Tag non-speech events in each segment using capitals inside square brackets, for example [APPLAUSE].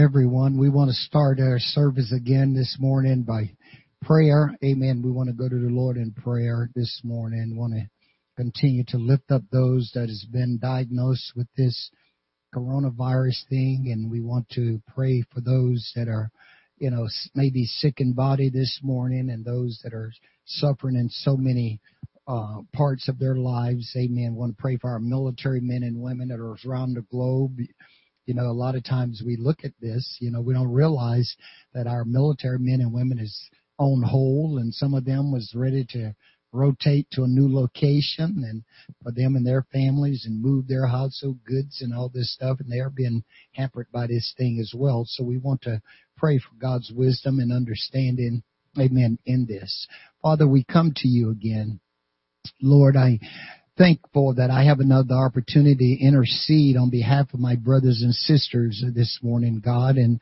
everyone. We want to start our service again this morning by prayer. Amen. We want to go to the Lord in prayer this morning. We want to continue to lift up those that has been diagnosed with this coronavirus thing and we want to pray for those that are, you know, maybe sick in body this morning and those that are suffering in so many uh, parts of their lives. Amen. We want to pray for our military men and women that are around the globe you know, a lot of times we look at this, you know, we don't realize that our military men and women is on hold and some of them was ready to rotate to a new location and for them and their families and move their household goods and all this stuff and they are being hampered by this thing as well. So we want to pray for God's wisdom and understanding, amen, in this. Father, we come to you again. Lord, I thankful that I have another opportunity to intercede on behalf of my brothers and sisters this morning, God. And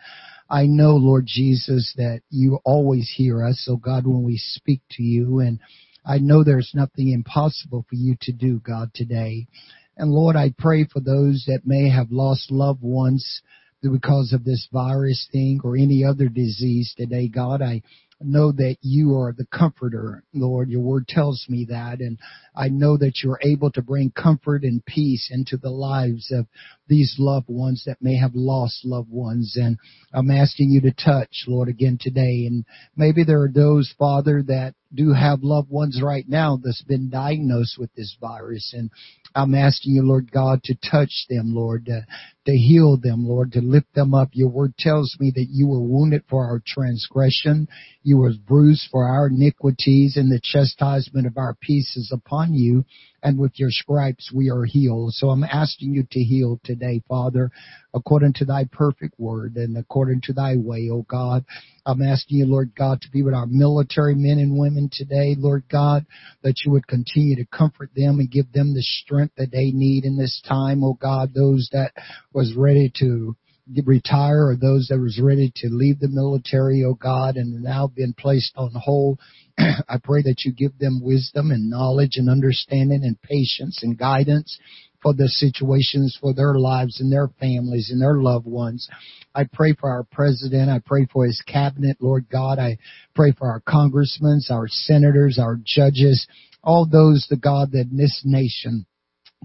I know, Lord Jesus, that you always hear us. So God, when we speak to you and I know there's nothing impossible for you to do, God, today. And Lord, I pray for those that may have lost loved ones because of this virus thing or any other disease today, God. I know that you are the comforter, Lord. Your word tells me that. And I know that you're able to bring comfort and peace into the lives of these loved ones that may have lost loved ones. And I'm asking you to touch, Lord, again today. And maybe there are those, Father, that do have loved ones right now that's been diagnosed with this virus. And I'm asking you, Lord God, to touch them, Lord, to, to heal them, Lord, to lift them up. Your word tells me that you were wounded for our transgression. You were bruised for our iniquities and the chastisement of our peace is upon you and with your stripes we are healed. So I'm asking you to heal today, Father, according to thy perfect word and according to thy way, O God. I'm asking you, Lord God, to be with our military men and women today, Lord God, that you would continue to comfort them and give them the strength that they need in this time, O God, those that was ready to retire or those that was ready to leave the military, oh God, and now been placed on hold. [CLEARS THROAT] I pray that you give them wisdom and knowledge and understanding and patience and guidance for the situations for their lives and their families and their loved ones. I pray for our president. I pray for his cabinet, Lord God. I pray for our congressmen, our senators, our judges, all those, the God that in this nation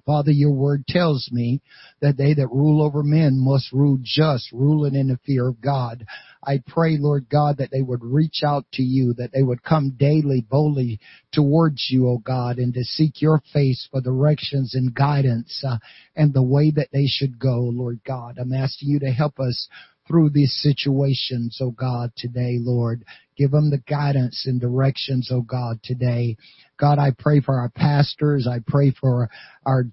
Father, your word tells me that they that rule over men must rule just, ruling in the fear of God. I pray, Lord God, that they would reach out to you, that they would come daily boldly towards you, O God, and to seek your face for directions and guidance uh, and the way that they should go, Lord God. I'm asking you to help us through these situations, oh God, today, Lord. Give them the guidance and directions, oh God, today. God, I pray for our pastors. I pray for our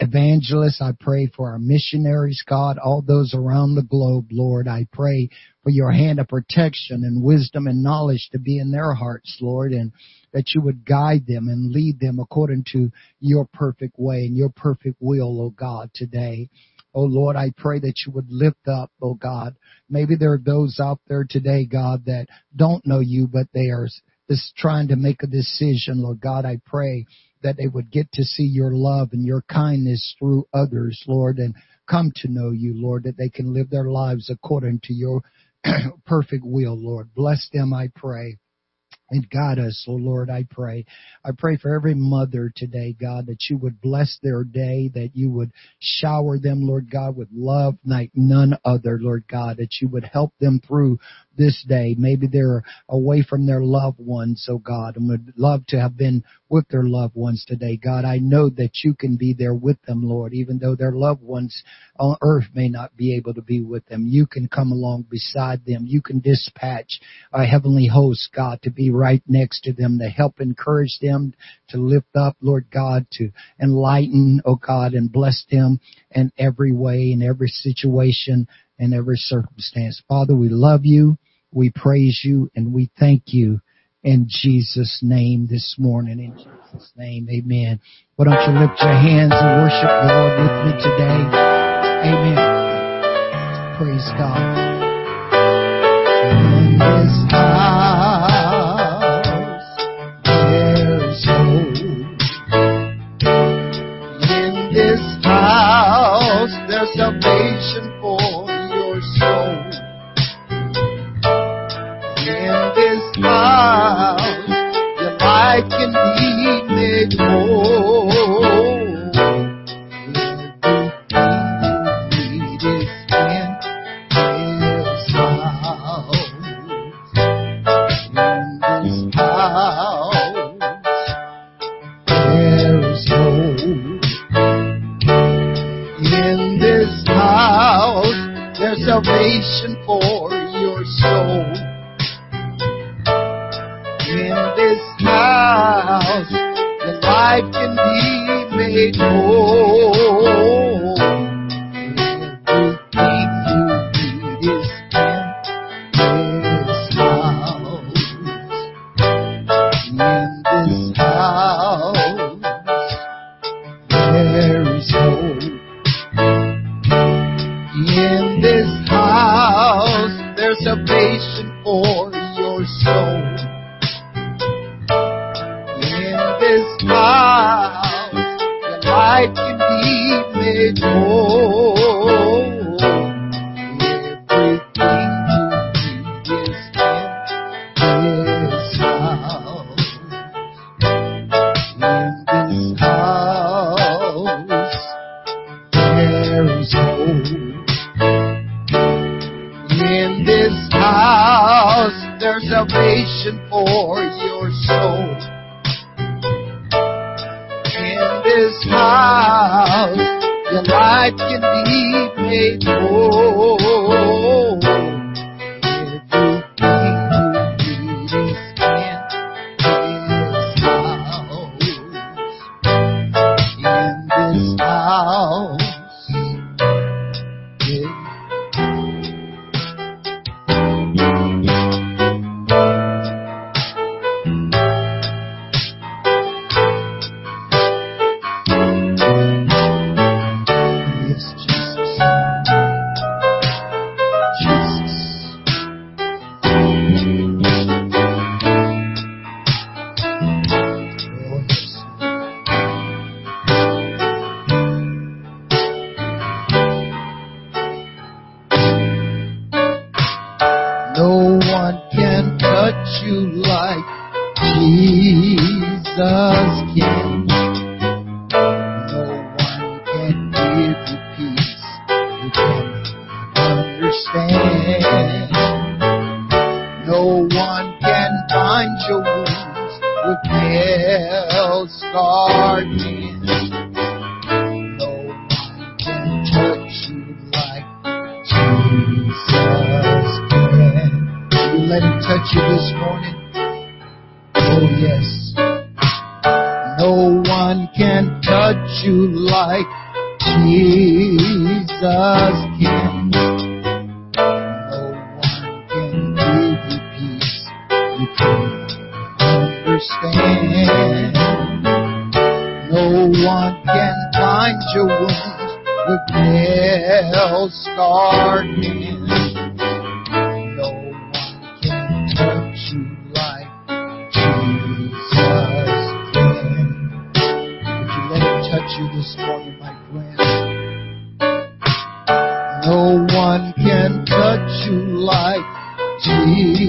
evangelists. I pray for our missionaries, God, all those around the globe, Lord. I pray for your hand of protection and wisdom and knowledge to be in their hearts, Lord, and that you would guide them and lead them according to your perfect way and your perfect will, oh God, today. Oh Lord, I pray that you would lift up, oh God. Maybe there are those out there today, God, that don't know you, but they are just trying to make a decision, Lord God. I pray that they would get to see your love and your kindness through others, Lord, and come to know you, Lord, that they can live their lives according to your [CLEARS THROAT] perfect will, Lord. Bless them, I pray and guide us, oh Lord, I pray. I pray for every mother today, God, that you would bless their day, that you would shower them, Lord God, with love like none other, Lord God, that you would help them through this day. Maybe they're away from their loved ones, oh God, and would love to have been with their loved ones today. God, I know that you can be there with them, Lord, even though their loved ones on earth may not be able to be with them. You can come along beside them. You can dispatch a heavenly host, God, to be right next to them to help encourage them to lift up, Lord God, to enlighten, oh God, and bless them in every way, in every situation, in every circumstance. Father, we love you, we praise you, and we thank you in Jesus' name this morning. In Jesus' name, amen. Why don't you lift your hands and worship the Lord with me today? Amen. Praise God. I can be made whole. Jesus. Would you let him touch you this morning, my friend? No one can touch you like Jesus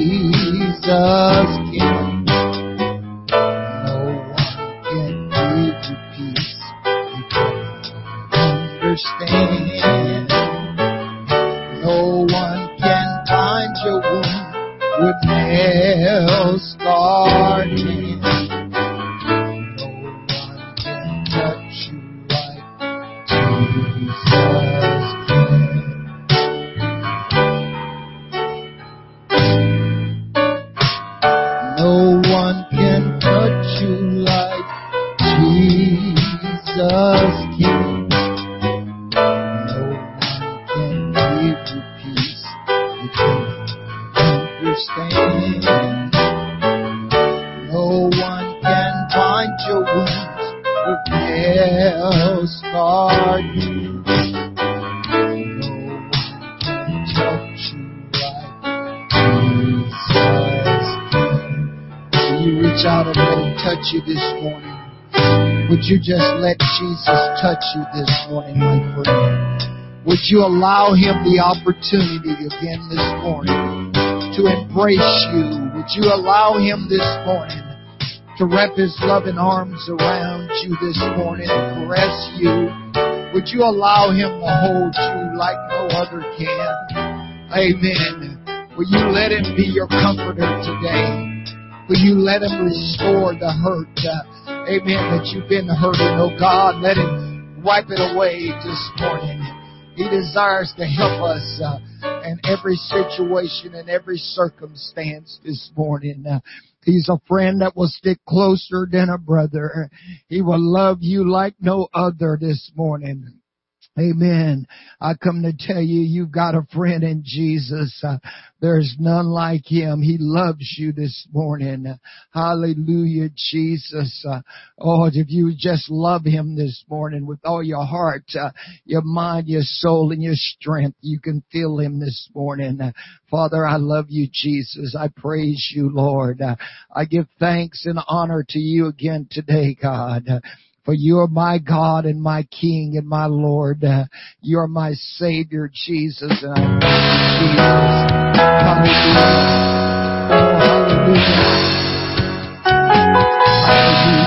reach out and let him touch you this morning? Would you just let Jesus touch you this morning, my friend? Would you allow him the opportunity again this morning to embrace you? Would you allow him this morning to wrap his loving arms around you this morning and caress you? Would you allow him to hold you like no other can? Amen. Will you let him be your comforter today? Will you let him restore the hurt? Uh, amen. That you've been hurting. Oh God, let him wipe it away this morning. He desires to help us uh, in every situation and every circumstance this morning. Uh, he's a friend that will stick closer than a brother. He will love you like no other this morning. Amen. I come to tell you, you've got a friend in Jesus. Uh, there's none like him. He loves you this morning. Hallelujah, Jesus. Uh, oh, if you just love him this morning with all your heart, uh, your mind, your soul, and your strength, you can feel him this morning. Uh, Father, I love you, Jesus. I praise you, Lord. Uh, I give thanks and honor to you again today, God. For you are my God and my King and my Lord. Uh, you are my Savior, Jesus, and I love you, Jesus. Hallelujah. Oh, hallelujah. thank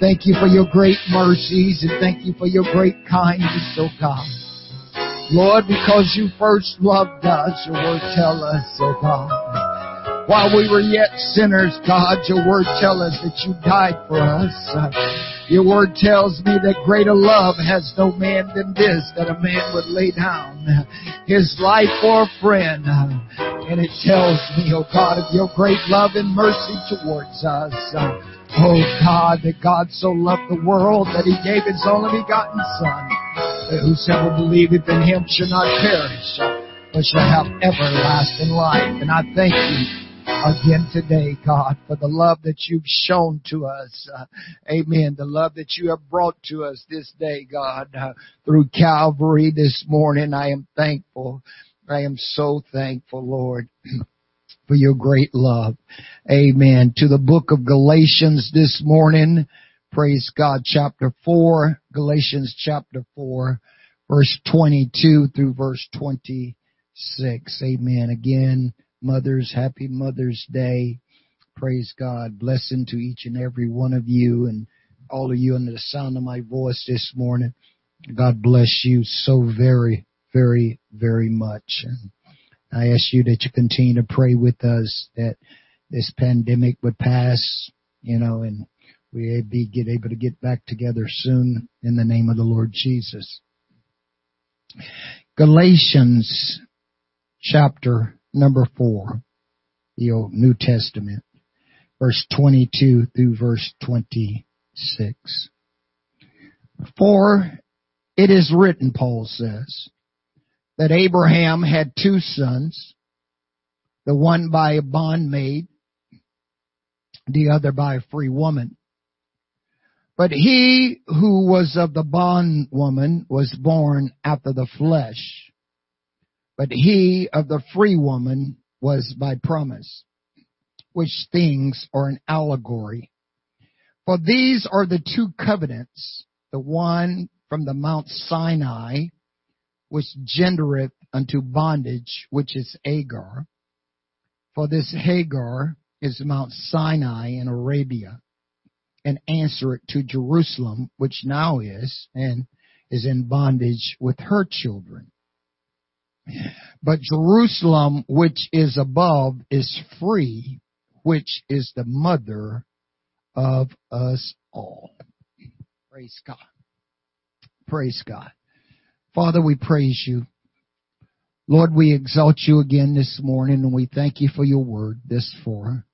Thank you for your great mercies and thank you for your great kindness, oh God. Lord, because you first loved us, your word tell us, oh God. While we were yet sinners, God, your word tell us that you died for us. Your word tells me that greater love has no man than this, that a man would lay down his life for a friend. And it tells me, oh God, of your great love and mercy towards us. Oh God, that God so loved the world that he gave his only begotten Son, that whosoever believeth in him shall not perish, but shall have everlasting life. And I thank you again today, God, for the love that you've shown to us. Uh, amen. The love that you have brought to us this day, God, uh, through Calvary this morning. I am thankful. I am so thankful, Lord. [CLEARS THROAT] For your great love. Amen. To the book of Galatians this morning. Praise God. Chapter 4. Galatians chapter 4. Verse 22 through verse 26. Amen. Again, mothers, happy Mother's Day. Praise God. Blessing to each and every one of you and all of you under the sound of my voice this morning. God bless you so very, very, very much. And I ask you that you continue to pray with us that this pandemic would pass, you know, and we be get able to get back together soon in the name of the Lord Jesus. Galatians chapter number 4, the Old New Testament, verse 22 through verse 26. For it is written, Paul says, that Abraham had two sons, the one by a bondmaid, the other by a free woman. But he who was of the bondwoman was born after the flesh but he of the free woman was by promise, which things are an allegory. For these are the two covenants, the one from the Mount Sinai, which gendereth unto bondage, which is Agar. For this Hagar is Mount Sinai in Arabia, and answereth to Jerusalem, which now is, and is in bondage with her children. But Jerusalem, which is above, is free, which is the mother of us all. Praise God. Praise God. Father, we praise you. Lord, we exalt you again this morning and we thank you for your word this for.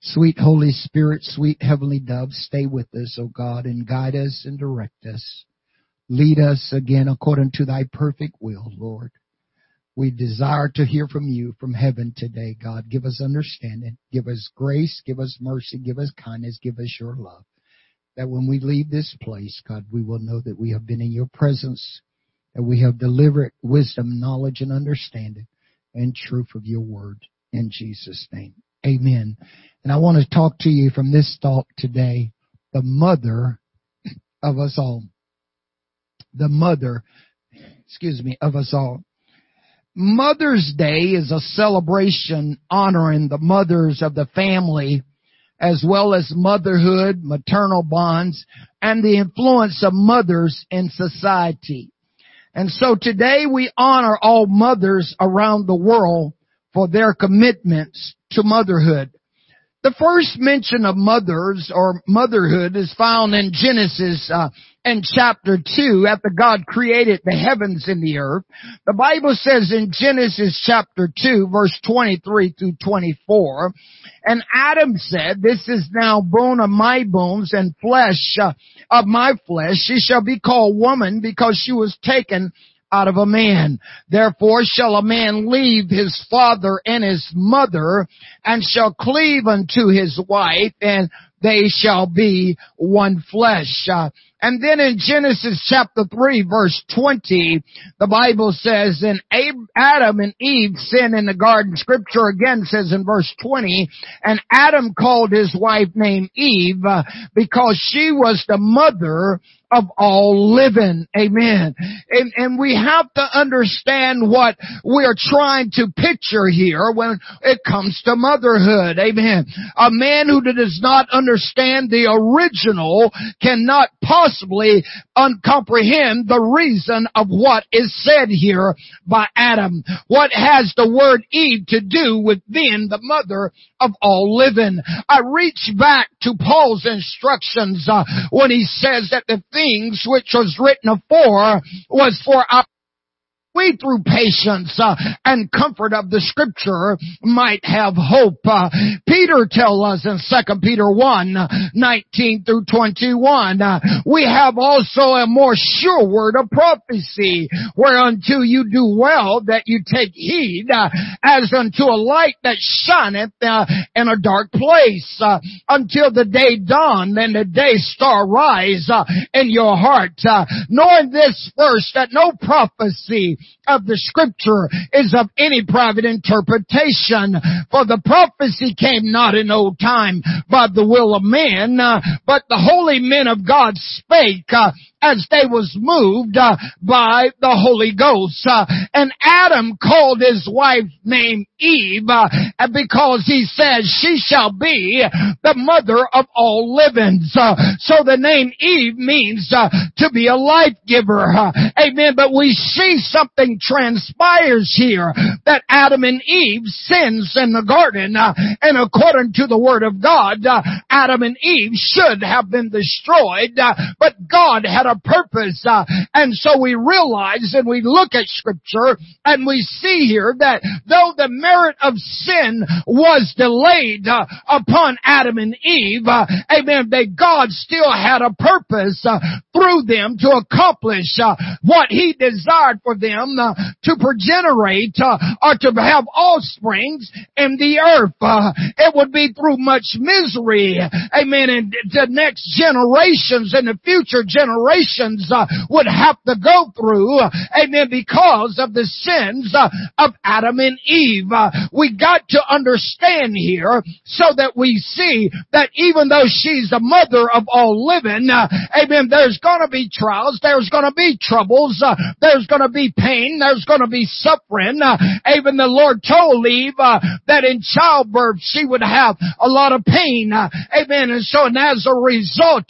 Sweet Holy Spirit, sweet Heavenly Dove, stay with us, O God, and guide us and direct us. Lead us again according to thy perfect will, Lord. We desire to hear from you from heaven today, God. Give us understanding. Give us grace. Give us mercy. Give us kindness. Give us your love. That when we leave this place, God, we will know that we have been in your presence, that we have delivered wisdom, knowledge, and understanding and truth of your word in Jesus' name. Amen. And I want to talk to you from this thought today, the mother of us all. The mother, excuse me, of us all. Mother's Day is a celebration honoring the mothers of the family as well as motherhood, maternal bonds, and the influence of mothers in society. And so today we honor all mothers around the world for their commitments to motherhood. The first mention of mothers or motherhood is found in Genesis uh, in chapter 2 after God created the heavens and the earth. The Bible says in Genesis chapter 2 verse 23 through 24, and Adam said, this is now bone of my bones and flesh uh, of my flesh. She shall be called woman because she was taken out of a man. Therefore shall a man leave his father and his mother and shall cleave unto his wife and they shall be one flesh. Uh, and then in Genesis chapter 3 verse 20, the Bible says, and Adam and Eve sin in the garden. Scripture again says in verse 20, and Adam called his wife named Eve uh, because she was the mother of all living. Amen. And, and we have to understand what we're trying to picture here when it comes to motherhood. Amen. A man who does not understand the original cannot possibly uncomprehend the reason of what is said here by Adam. What has the word Eve to do with being the mother of all living? I reach back to Paul's instructions uh, when he says that the things which was written afore was for our we through patience uh, and comfort of the scripture might have hope. Uh, Peter tells us in 2 Peter 1, 19 through 21, uh, we have also a more sure word of prophecy, whereunto you do well that you take heed, uh, as unto a light that shineth uh, in a dark place, uh, until the day dawn and the day star rise in your heart, knowing this first that no prophecy of the scripture is of any private interpretation. For the prophecy came not in old time by the will of men, uh, but the holy men of God spake uh, as they was moved uh, by the Holy Ghost. Uh, and Adam called his wife name Eve uh, because he says she shall be the mother of all livings. Uh, so the name Eve means uh, to be a life giver. Uh, amen. But we see something transpires here that Adam and Eve sins in the garden and according to the word of God, Adam and Eve should have been destroyed, but God had a a purpose. Uh, and so we realize and we look at scripture and we see here that though the merit of sin was delayed uh, upon Adam and Eve, uh, amen, that God still had a purpose through them to accomplish what he desired for them to progenerate or to have offsprings in the earth. it would be through much misery, amen, and the next generations and the future generations uh, would have to go through, amen, because of the sins uh, of Adam and Eve. Uh, we got to understand here so that we see that even though she's the mother of all living, uh, amen, there's gonna be trials, there's gonna be troubles, uh, there's gonna be pain, there's gonna be suffering. Uh, even the Lord told Eve that in childbirth she would have a lot of pain. amen. And so, and as a result,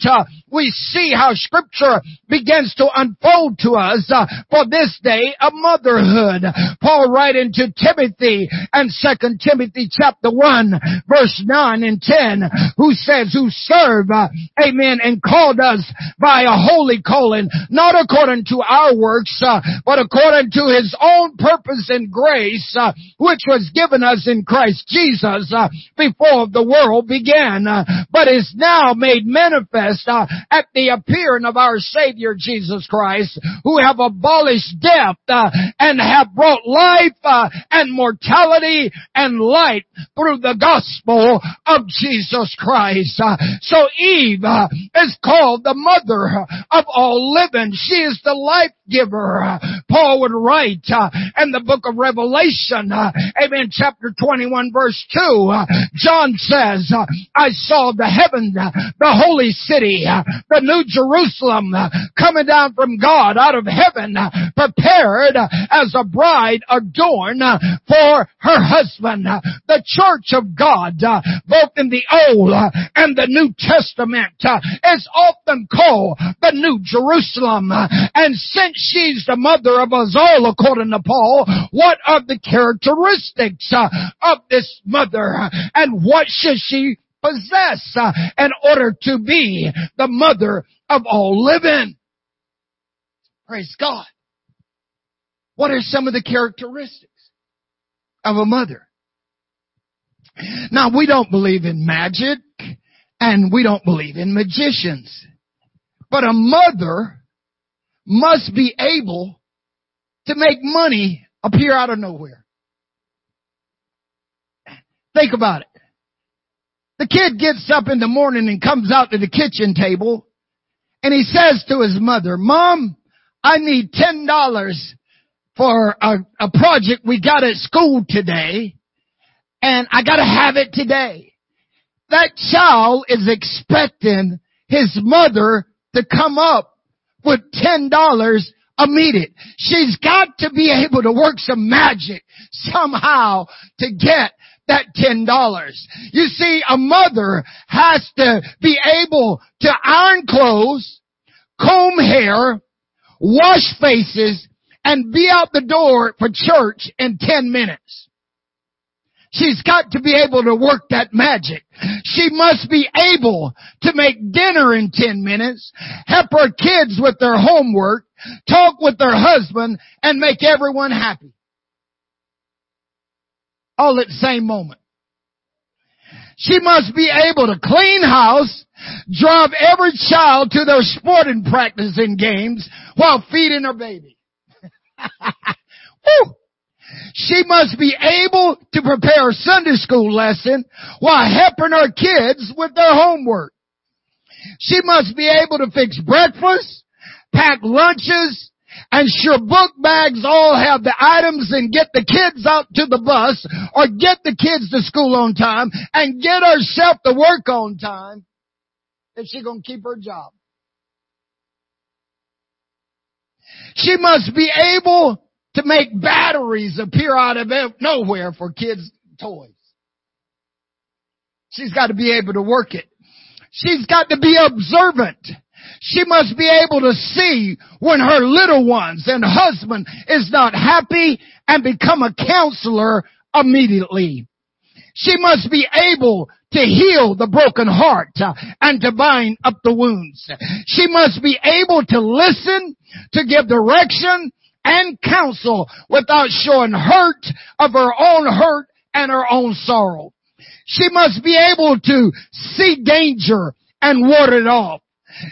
we see how scripture begins to unfold to us uh, for this day of motherhood. Paul writing to Timothy and Second Timothy chapter 1 verse 9 and 10 who says who serve, uh, amen, and called us by a holy calling, not according to our works, uh, but according to his own purpose and grace, uh, which was given us in Christ Jesus uh, before the world began, uh, but is now made manifest at the appearing of our Savior Jesus Christ, who have abolished death uh, and have brought life uh, and mortality and light through the gospel of Jesus Christ. Uh, so Eve uh, is called the mother of all living. She is the life giver. Paul would write uh, in the book of Revelation, uh, amen, chapter 21 verse 2, John says, I saw the heaven, the holy city, the new Jerusalem uh, coming down from God out of heaven, uh, prepared uh, as a bride adorned for her husband. The church of God, both in the Old and the New Testament, is often called the New Jerusalem. And since she's the mother of us all, according to Paul, what are the characteristics of this mother? And what should she possess uh, in order to be the mother of all living. Praise God. What are some of the characteristics of a mother? Now we don't believe in magic and we don't believe in magicians, but a mother must be able to make money appear out of nowhere. Think about it. The kid gets up in the morning and comes out to the kitchen table and he says to his mother, Mom, I need ten dollars for a, a project we got at school today and I gotta have it today. That child is expecting his mother to come up with ten dollars immediate. She's got to be able to work some magic somehow to get that ten dollars. You see, a mother has to be able to iron clothes, comb hair, wash faces, and be out the door for church in ten minutes. She's got to be able to work that magic. She must be able to make dinner in 10 minutes, help her kids with their homework, talk with their husband, and make everyone happy. All at the same moment. She must be able to clean house, drive every child to their sporting practice and games while feeding her baby. [LAUGHS] She must be able to prepare a Sunday school lesson while helping her kids with their homework. She must be able to fix breakfast, pack lunches, and sure book bags all have the items and get the kids out to the bus or get the kids to school on time and get herself to work on time if she's going to keep her job. She must be able to make batteries appear out of nowhere for kids' toys. She's got to be able to work it. She's got to be observant. She must be able to see when her little ones and husband is not happy and become a counselor immediately. She must be able to heal the broken heart uh, and to bind up the wounds. She must be able to listen, to give direction and counsel without showing hurt of her own hurt and her own sorrow. She must be able to see danger and ward it off.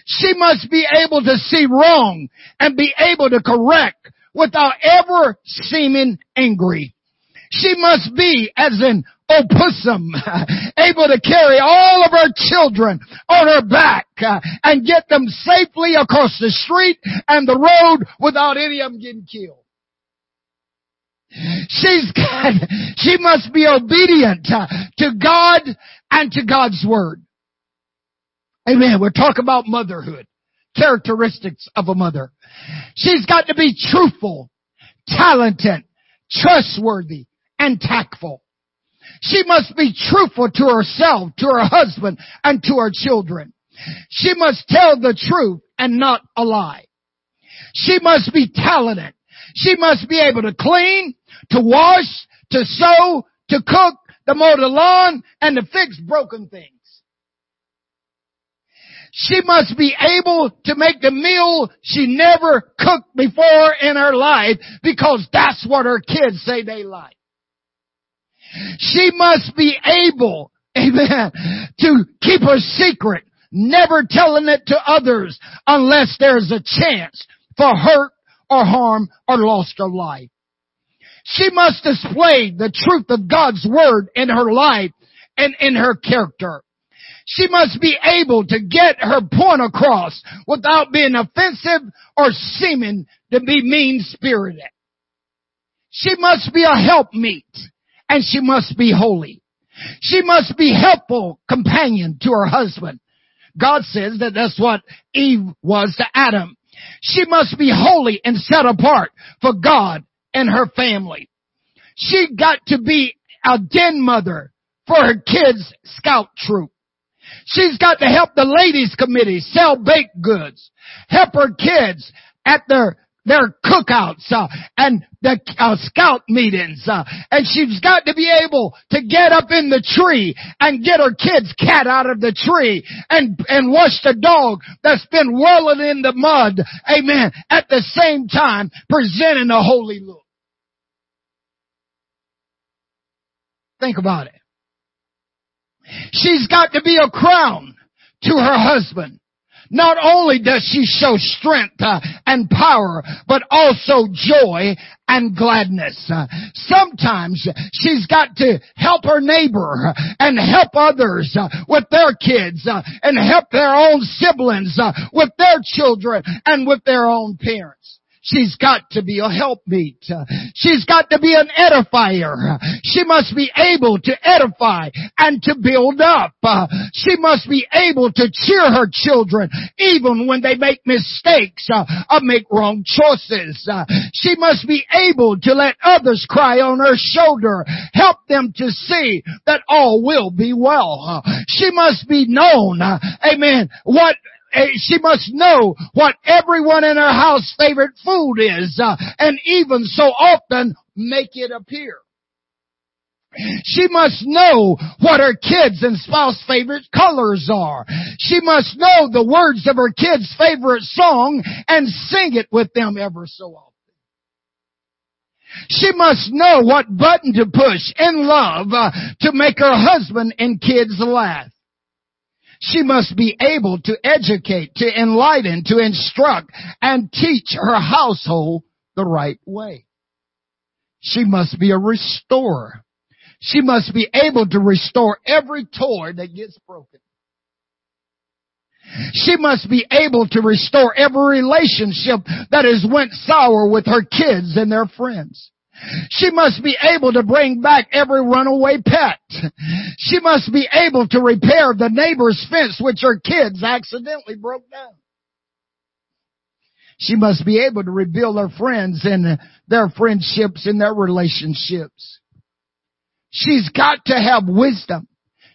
She must be able to see wrong and be able to correct without ever seeming angry. She must be as an opossum, [LAUGHS] able to carry all of her children on her back uh, and get them safely across the street and the road without any of them getting killed. She's got, [LAUGHS] she must be obedient uh, to God and to God's word. Amen. We're talking about motherhood. Characteristics of a mother. She's got to be truthful, talented, trustworthy, and tactful. She must be truthful to herself, to her husband, and to her children. She must tell the truth and not a lie. She must be talented. She must be able to clean, to wash, to sew, to cook, to mow the lawn, and to fix broken things. She must be able to make the meal she never cooked before in her life because that's what her kids say they like. She must be able, [LAUGHS] amen, to keep her secret, never telling it to others unless there's a chance for hurt or harm or loss of life. She must display the truth of God's word in her life and in her character. She must be able to get her point across without being offensive or seeming to be mean spirited. She must be a helpmeet and she must be holy. She must be helpful companion to her husband. God says that that's what Eve was to Adam. She must be holy and set apart for God and her family. She got to be a den mother for her kids' scout troop. She's got to help the ladies committee sell baked goods, help her kids at their their cookouts uh, and the uh, scout meetings uh, and she's got to be able to get up in the tree and get her kid's cat out of the tree and and wash the dog that's been whirling in the mud amen at the same time presenting a holy look. Think about it she's got to be a crown to her husband not only does she show strength uh, and power, but also joy and gladness. Uh, sometimes she's got to help her neighbor and help others uh, with their kids uh, and help their own siblings uh, with their children and with their own parents. She's got to be a helpmeet. She's got to be an edifier. She must be able to edify and to build up. She must be able to cheer her children even when they make mistakes uh, or make wrong choices. She must be able to let others cry on her shoulder, help them to see that all will be well. She must be known, uh, amen, what she must know what everyone in her house favorite food is, uh, and even so often make it appear. She must know what her kids and spouse favorite colors are. She must know the words of her kids' favorite song and sing it with them ever so often. She must know what button to push in love uh, to make her husband and kids laugh. She must be able to educate, to enlighten, to instruct, and teach her household the right way. She must be a restorer. She must be able to restore every toy that gets broken. She must be able to restore every relationship that has went sour with her kids and their friends. She must be able to bring back every runaway pet. She must be able to repair the neighbor's fence which her kids accidentally broke down. She must be able to rebuild her friends and their friendships and their relationships. She's got to have wisdom.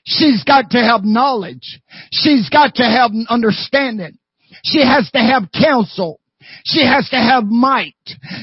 She's got to have knowledge. She's got to have understanding. She has to have counsel. She has to have might.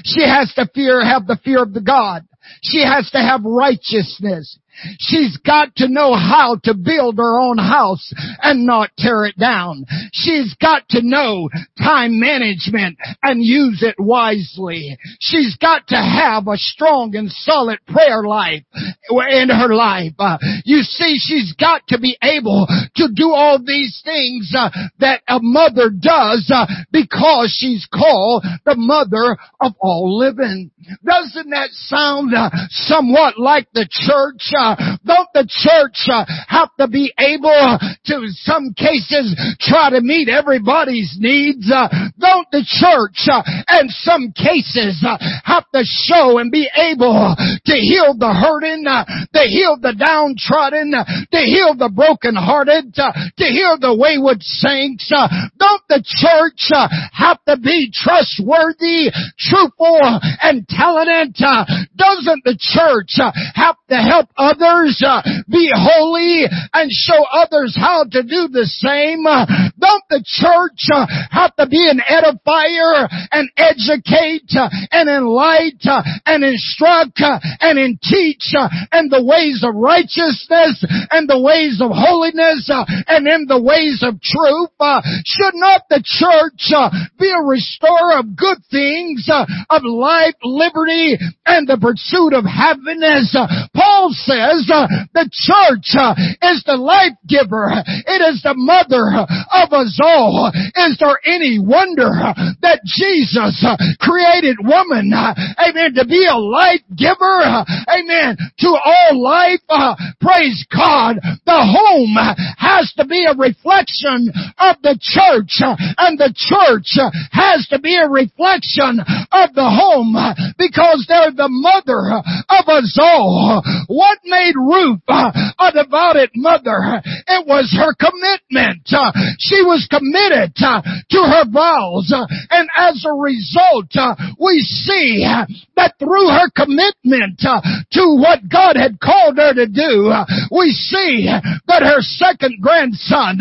She has to fear, have the fear of the God. She has to have righteousness. She's got to know how to build her own house and not tear it down. She's got to know time management and use it wisely. She's got to have a strong and solid prayer life in her life. Uh, you see, she's got to be able to do all these things uh, that a mother does uh, because she's called the mother of all living. Doesn't that sound uh, somewhat like the church? Uh, don't the church uh, have to be able to, in some cases, try to meet everybody's needs? Uh, don't the church, uh, in some cases, uh, have to show and be able to heal the hurting, uh, to heal the downtrodden, to heal the brokenhearted, to heal the wayward saints? don't the church have to be trustworthy, truthful, and talented? doesn't the church have to help others others uh, be holy and show others how to do the same? Don't the church uh, have to be an edifier and educate uh, and enlighten uh, and instruct uh, and in teach uh, and the ways of righteousness and the ways of holiness and in the ways of truth? Should not the church be a restorer of good things, of life, liberty, and the pursuit of happiness? Paul says uh, the church uh, is the life giver. It is the mother of us all. Is there any wonder that Jesus created woman, uh, amen, to be a life giver, amen, to all life? Praise God. The home has to be a reflection of the church and the church has to be a reflection of the home because they're the mother of us all. What made Ruth a devoted mother. It was her commitment. Uh, she was committed uh, to her vows. Uh, and as a result, uh, we see uh, that through her commitment uh, to what God had called her to do, we see that her second grandson,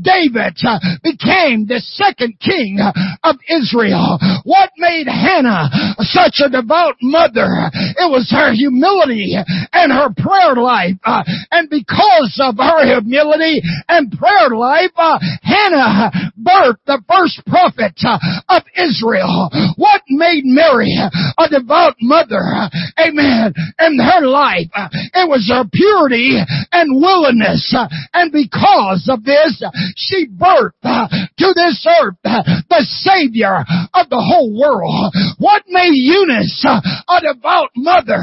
David, became the second king of Israel. What made Hannah such a devout mother? It was her humility and her prayer prayer life. Uh, and because of her humility and prayer life, uh, Hannah birthed the first prophet uh, of Israel. What made Mary a devout mother? Amen. In her life, uh, it was her purity and willingness. Uh, and because of this, she birthed to this earth the Savior of the whole world. What made Eunice a devout mother?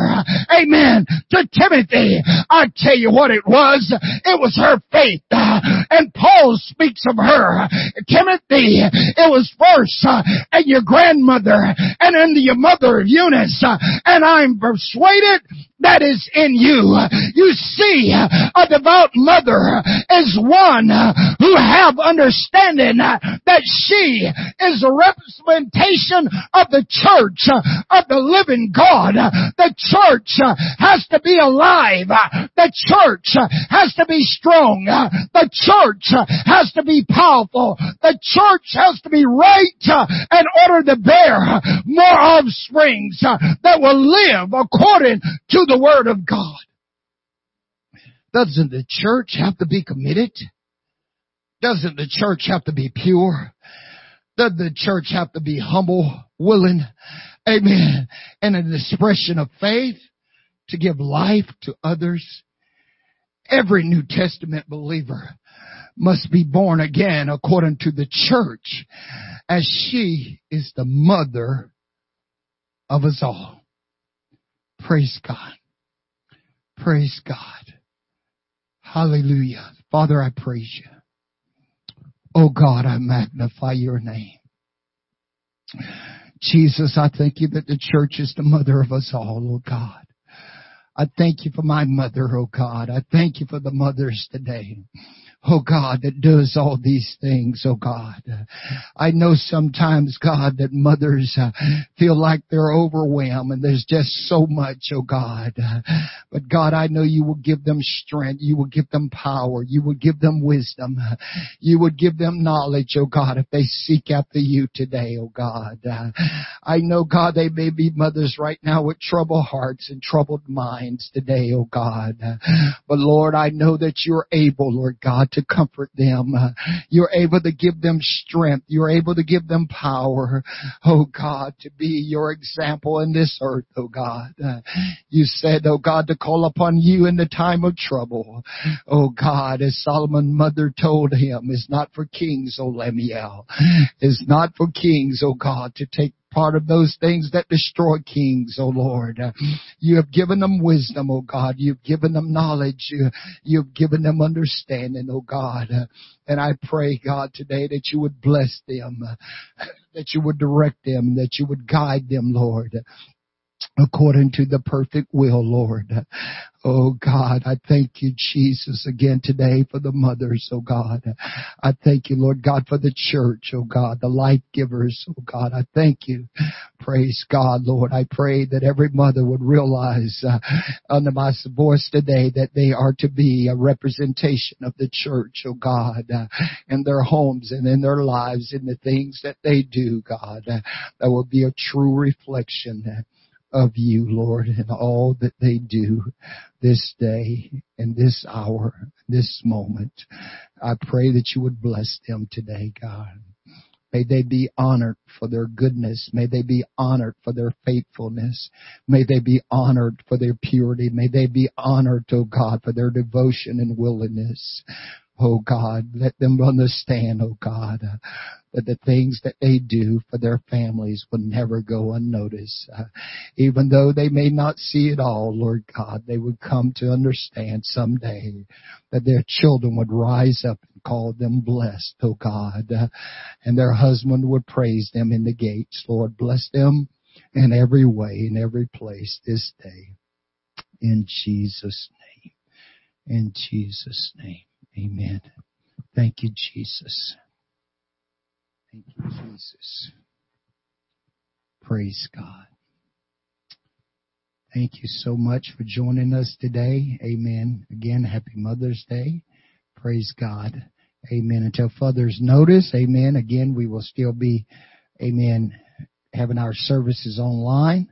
Amen. To Timothy I tell you what it was. It was her faith. And Paul speaks of her. Timothy, it was first uh, and your grandmother and then your mother of Eunice. And I'm persuaded that is in you. You see, a devout mother is one who have understanding that she is a representation of the church of the living God. The church has to be alive. The church has to be strong. The church has to be powerful. The church has to be right in order to bear more offsprings that will live according to the Word of God. Doesn't the church have to be committed? Doesn't the church have to be pure? Does the church have to be humble, willing, amen, and an expression of faith to give life to others? Every New Testament believer must be born again according to the church as she is the mother of us all. Praise God. Praise God. Hallelujah. Father, I praise you. Oh God, I magnify your name. Jesus, I thank you that the church is the mother of us all, oh God. I thank you for my mother, oh God. I thank you for the mothers today oh God, that does all these things, oh God. I know sometimes, God, that mothers uh, feel like they're overwhelmed and there's just so much, oh God. But God, I know you will give them strength. You will give them power. You will give them wisdom. You would give them knowledge, oh God, if they seek after you today, oh God. I know, God, they may be mothers right now with troubled hearts and troubled minds today, oh God. But Lord, I know that you're able, Lord God, to comfort them. Uh, you're able to give them strength. You're able to give them power. Oh God, to be your example in this earth, oh God. Uh, you said, oh God, to call upon you in the time of trouble. Oh God, as Solomon mother told him, is not for kings, O Lemuel. Is not for kings, oh God, to take part of those things that destroy kings, O oh Lord. You have given them wisdom, O oh God. You've given them knowledge. You've given them understanding, O oh God. And I pray, God, today that you would bless them, that you would direct them, that you would guide them, Lord according to the perfect will, Lord. Oh God, I thank you, Jesus, again today for the mothers, oh God. I thank you, Lord God, for the church, oh God, the life givers, oh God. I thank you. Praise God, Lord. I pray that every mother would realize uh, under my voice today that they are to be a representation of the church, oh God, uh, in their homes and in their lives, in the things that they do, God. Uh, that will be a true reflection of you, Lord, in all that they do this day and this hour, this moment. I pray that you would bless them today, God. May they be honored for their goodness. May they be honored for their faithfulness. May they be honored for their purity. May they be honored, oh God, for their devotion and willingness. Oh God, let them understand, oh God, uh, that the things that they do for their families will never go unnoticed. Uh, even though they may not see it all, Lord God, they would come to understand someday that their children would rise up and call them blessed, oh God, uh, and their husband would praise them in the gates. Lord, bless them in every way, in every place this day. In Jesus' name. In Jesus' name. Amen. Thank you, Jesus. Thank you, Jesus. Praise God. Thank you so much for joining us today. Amen. Again, happy Mother's Day. Praise God. Amen. Until further's notice, amen. Again, we will still be, amen, having our services online.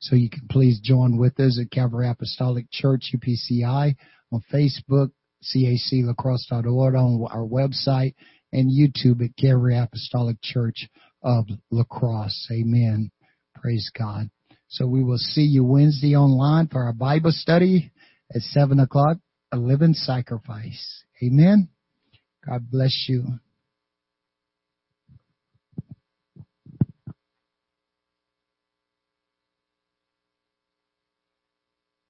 So you can please join with us at Calvary Apostolic Church, UPCI, on Facebook, caclacrosse.org on our website and YouTube at Calvary Apostolic Church of La Crosse. Amen. Praise God. So we will see you Wednesday online for our Bible study at seven o'clock, a living sacrifice. Amen. God bless you.